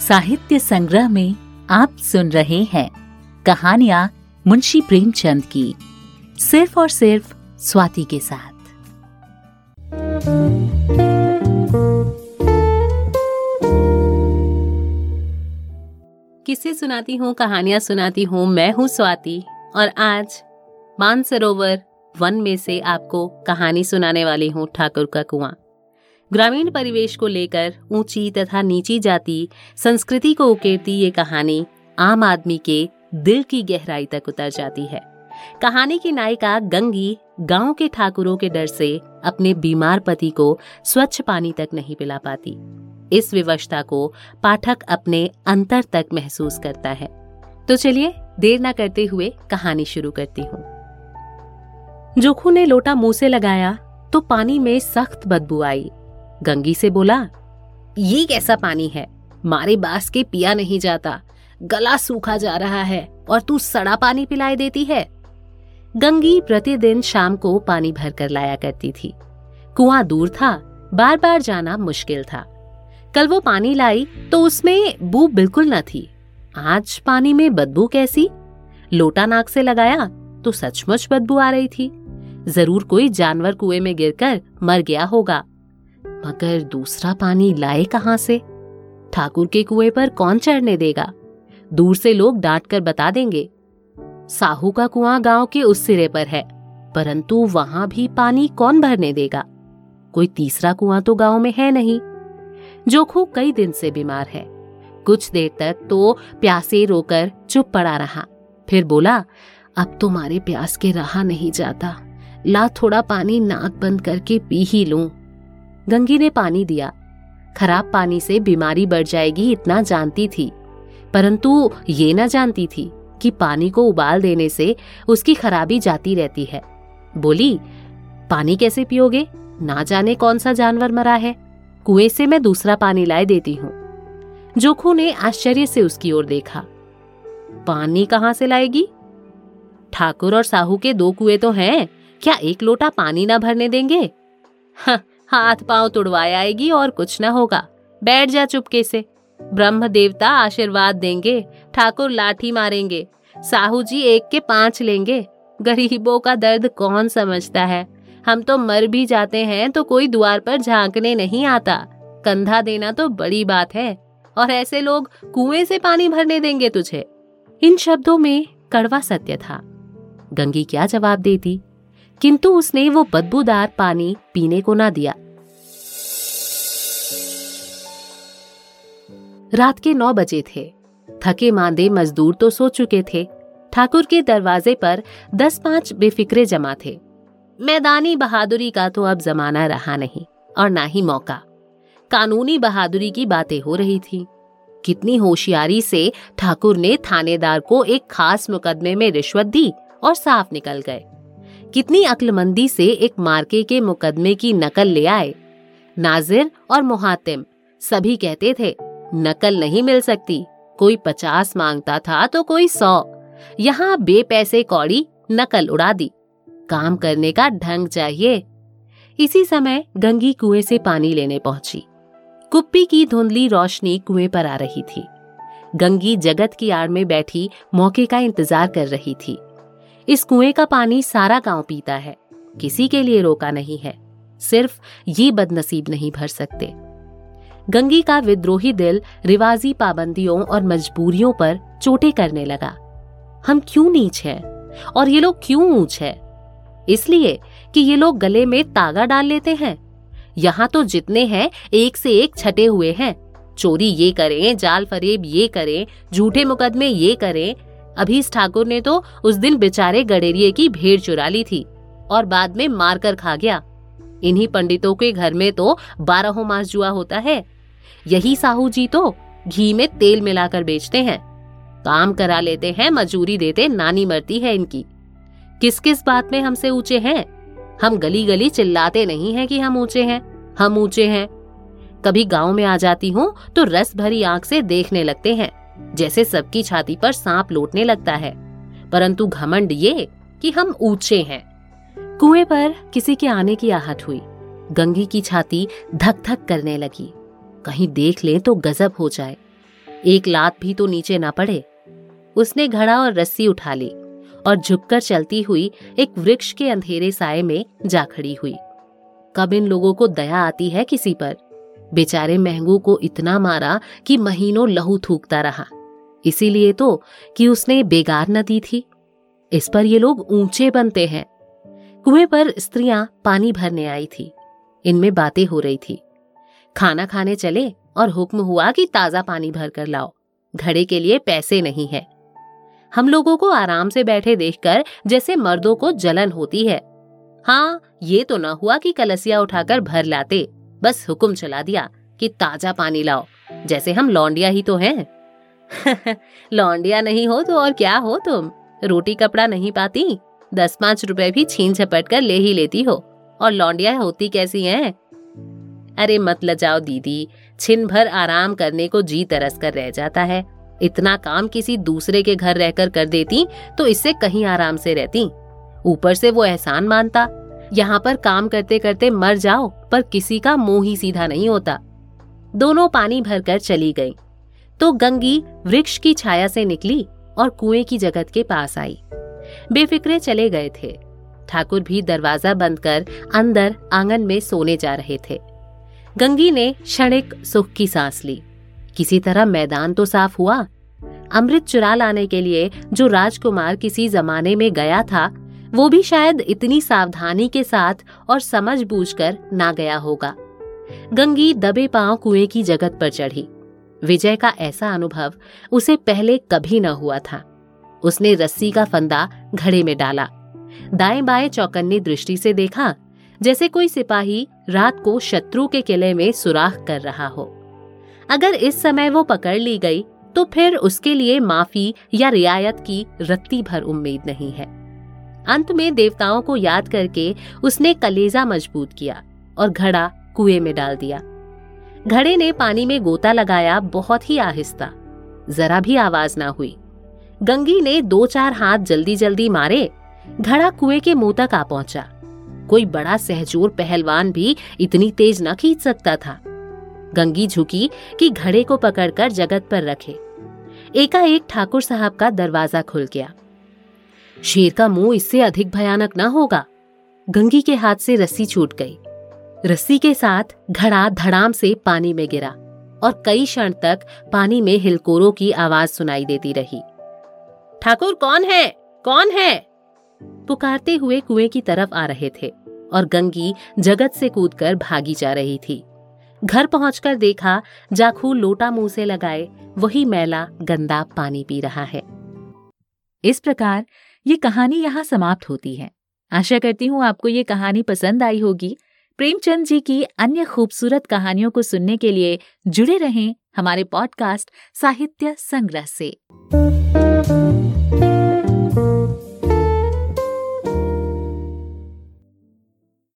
साहित्य संग्रह में आप सुन रहे हैं कहानियाँ मुंशी प्रेमचंद की, सिर्फ़ और सिर्फ़ स्वाति के साथ। किसे सुनाती हूँ, कहानियाँ सुनाती हूँ, मैं हूँ स्वाति और आज मानसरोवर वन में से आपको कहानी सुनाने वाली हूँ, ठाकुर का कुआँ। ग्रामीण परिवेश को लेकर ऊँची तथा नीची जाति, संस्कृति को उकेरती ये कहानी आम आदमी के दिल की गहराई तक उतर जाती है। कहानी की नायिका गंगी गाँव के ठाकुरों के डर से अपने बीमार पति को स्वच्छ पानी तक नहीं पिला पाती। इस विवशता को पाठक अपने अंतर तक महसूस करता है। तो चलिए, देर ना करते हुए कहानी शुरू करती हूँ। जोखू ने लोटा मुँह से लगाया तो पानी में सख्त बदबू आई। गंगी से बोला, ये कैसा पानी है? मारे बास के पिया नहीं जाता। गला सूखा जा रहा है और तू सड़ा पानी पिलाए देती है। गंगी प्रतिदिन शाम को पानी भर कर लाया करती थी। कुआँ दूर था बार बार जाना मुश्किल था। कल वो पानी लाई तो उसमें बू बिल्कुल न थी। आज पानी में बदबू कैसी? लोटा नाक से लगाया तो सचमुच बदबू आ रही थी। ज़रूर कोई जानवर कुएँ में गिरकर मर गया होगा। मगर दूसरा पानी लाए कहाँ से? ठाकुर के कुएँ पर कौन चढ़ने देगा? दूर से लोग डांट कर बता देंगे। साहू का कुआँ गाँव के उस सिरे पर है, परंतु वहाँ भी पानी कौन भरने देगा? कोई तीसरा कुआँ तो गाँव में है नहीं। जोखू कई दिन से बीमार है। कुछ देर तक तो प्यासे रोकर चुप पड़ा रहा। फिर बोला, अब तो मारे प्यास के रहा नहीं जाता। ला थोड़ा पानी नाक बंद करके पी ही लूँ। गंगी ने पानी दिया। खराब पानी से बीमारी बढ़ जाएगी इतना जानती थी। परंतु ये ना जानती थी कि पानी को उबाल देने से उसकी खराबी जाती रहती है। बोली, पानी कैसे पियोगे? ना जाने कौन सा जानवर मरा है। कुएँ से मैं दूसरा पानी लाए देती हूँ। जोखू ने आश्चर्य से उसकी ओर देखा। पानी कहाँ से लाएगी? ठाकुर और साहू के दो कुएँ तो हैं। क्या एक लोटा पानी ना भरने देंगे? हाँ, हाथ पाँव तुड़वाए आएगी और न होगा। बैठ जा चुपके से। ब्रह्म देवता आशीर्वाद देंगे ठाकुर लाठी मारेंगे साहू जी एक के पाँच लेंगे। गरीबों का दर्द कौन समझता है? हम तो मर भी जाते हैं तो कोई द्वार पर झांकने नहीं आता। कंधा देना तो बड़ी बात है। और ऐसे लोग कुएँ से पानी भरने देंगे तुझे। इन शब्दों में कड़वा सत्य था। गंगी क्या जवाब देती? किंतु उसने वो बदबूदार पानी पीने को ना दिया। रात के नौ बजे थे। थके मांदे मजदूर तो सो चुके थे। ठाकुर के दरवाजे पर दस पाँच बेफिक्रे जमा थे। मैदानी बहादुरी का तो अब जमाना रहा नहीं और ना ही मौका। कानूनी बहादुरी की बातें हो रही थी। कितनी होशियारी से ठाकुर ने थानेदार को एक खास मुकदमे में रिश्वत दी और साफ़ निकल गए। कितनी अक्लमंदी से एक मार्के के मुकदमे की नकल ले आए। नाजिर और मुहातिम सभी कहते थे, नकल नहीं मिल सकती। कोई पचास माँगता था तो कोई सौ। यहाँ बे पैसे कौड़ी नकल उड़ा दी। काम करने का ढंग चाहिए। इसी समय गंगी कुएँ से पानी लेने पहुँची। कुप्पी की धुंधली रोशनी कुएँ पर आ रही थी। गंगी जगत की आड़ में बैठी मौके का इंतज़ार कर रही थी। इस कुएँ का पानी सारा गाँव पीता है। किसी के लिए रोका नहीं है। सिर्फ़ ये बदनसीब नहीं भर सकते। गंगी का विद्रोही दिल रिवाजी पाबंदियों और मजबूरियों पर चोटे करने लगा। हम क्यों नीच हैं? और ये लोग क्यों ऊंच है? इसलिए कि ये लोग गले में तागा डाल लेते हैं। यहाँ तो जितने हैं, एक से एक छटे हुए हैं। चोरी ये करें, जाल फरेब ये करें, झूठे मुकदमे ये करें अभीस ठाकुर ने तो उस दिन बेचारे गडेरिए की भेड़ चुरा ली थी और बाद में मारकर खा गया। इन्हीं पंडितों के घर में तो बारहों मास जुआ होता है। यही साहू जी तो घी में तेल मिलाकर बेचते हैं। काम करा लेते हैं, मजूरी देते, नानी मरती है इनकी। किस किस बात में हमसे ऊँचे हैं? हम गली गली चिल्लाते नहीं हैं कि हम ऊँचे हैं। हम ऊँचे हैं। कभी गाँव में आ जाती हूँ तो रस भरी आँख से देखने लगते हैं। जैसे सबकी छाती पर सांप लौटने लगता है। परंतु घमंड ये कि हम ऊँचे हैं। कुएँ पर किसी के आने की आहट हुई। गंगी की छाती धक धक करने लगी। कहीं देख ले तो गजब हो जाए। एक लात भी तो नीचे ना पड़े। उसने घड़ा और रस्सी उठा ली और झुककर चलती हुई एक वृक्ष के अंधेरे साय में जा खड़ी हुई। कब इन लोगों को दया आती है किसी पर? बेचारे महंगू को इतना मारा कि महीनों लहू थूकता रहा। इसीलिए तो कि उसने बेगार न दी थी। इस पर ये लोग ऊँचे बनते हैं। कुएँ पर स्त्रियाँ पानी भरने आई थी। इनमें बातें हो रही थी। खाना खाने चले और हुक्म हुआ कि ताज़ा पानी भर कर लाओ। घड़े के लिए पैसे नहीं है। हम लोगों को आराम से बैठे देखकर जैसे मर्दों को जलन होती है। हाँ ये तो ना हुआ कि कलसिया उठाकर भर लाते। बस हुक्म चला दिया कि ताज़ा पानी लाओ, जैसे हम लौंडिया ही तो हैं। लौंडिया नहीं हो तो और क्या हो तुम? रोटी कपड़ा नहीं पाती? दस पाँच रुपए भी छीन झपट कर ले ही लेती हो, और लौंडिया होती कैसी हैं? अरे मत लजाओ दीदी, छिन भर आराम करने को जी तरस कर रह जाता है। इतना काम किसी दूसरे के घर रहकर कर देती तो इससे कहीं आराम से रहती। ऊपर से वो एहसान मानता यहाँ पर काम करते करते मर जाओ, पर किसी का मुँह ही सीधा नहीं होता। दोनों पानी भरकर चली गई। तो गंगी वृक्ष की छाया से निकली और कुएँ की जगत के पास आई। बेफिक्रे चले गए थे। ठाकुर भी दरवाज़ा बंद कर अंदर आँगन में सोने जा रहे थे। गंगी ने क्षणिक सुख की सांस ली। किसी तरह मैदान तो साफ़ हुआ। अमृत चुरा लाने के लिए जो राजकुमार किसी जमाने में गया था वो भी शायद इतनी सावधानी के साथ और समझ बूझकर ना गया होगा। गंगी दबे पाँव कुएँ की जगत पर चढ़ी। विजय का ऐसा अनुभव उसे पहले कभी न हुआ था। उसने रस्सी का फंदा घड़े में डाला। दाएँ बाएँ चौकन्नी दृष्टि से देखा, जैसे कोई सिपाही रात को शत्रु के किले में सुराख कर रहा हो। अगर इस समय वो पकड़ ली गई तो फिर उसके लिए माफ़ी या रियायत की रत्ती भर उम्मीद नहीं है। अंत में देवताओं को याद करके उसने कलेजा मज़बूत किया और घड़ा कुएँ में डाल दिया। घड़े ने पानी में गोता लगाया, बहुत ही आहिस्ता। जरा भी आवाज़ ना हुई। गंगी ने दो चार हाथ जल्दी जल्दी मारे। घड़ा कुएँ के मुँह तक आ पहुँचा। कोई बड़ा सहजोर पहलवान भी इतनी तेज न खींच सकता था। गंगी झुकी कि घड़े को पकड़कर जगत पर रखे। एकाएक ठाकुर साहब का दरवाज़ा खुल गया। शेर का मुँह इससे अधिक भयानक न होगा। गंगी के हाथ से रस्सी छूट गई। रस्सी के साथ घड़ा धड़ाम से पानी में गिरा और कई क्षण तक पानी में हिलकोरों की आवाज़ सुनाई देती रही। ठाकुर, कौन है? कौन है? पुकारते हुए कुएँ की तरफ़ आ रहे थे और गंगी जगत से कूदकर भागी जा रही थी। घर पहुंचकर देखा, जाखू लोटा मुँह से लगाए, वही मैला गंदा पानी पी रहा है। इस प्रकार ये कहानी यहाँ समाप्त होती है। आशा करती हूँ आपको ये कहानी पसंद आई होगी। प्रेमचंद जी की अन्य खूबसूरत कहानियों को सुनने के लिए जुड़े रहें हमारे पॉडकास्ट साहित्य संग्रह से।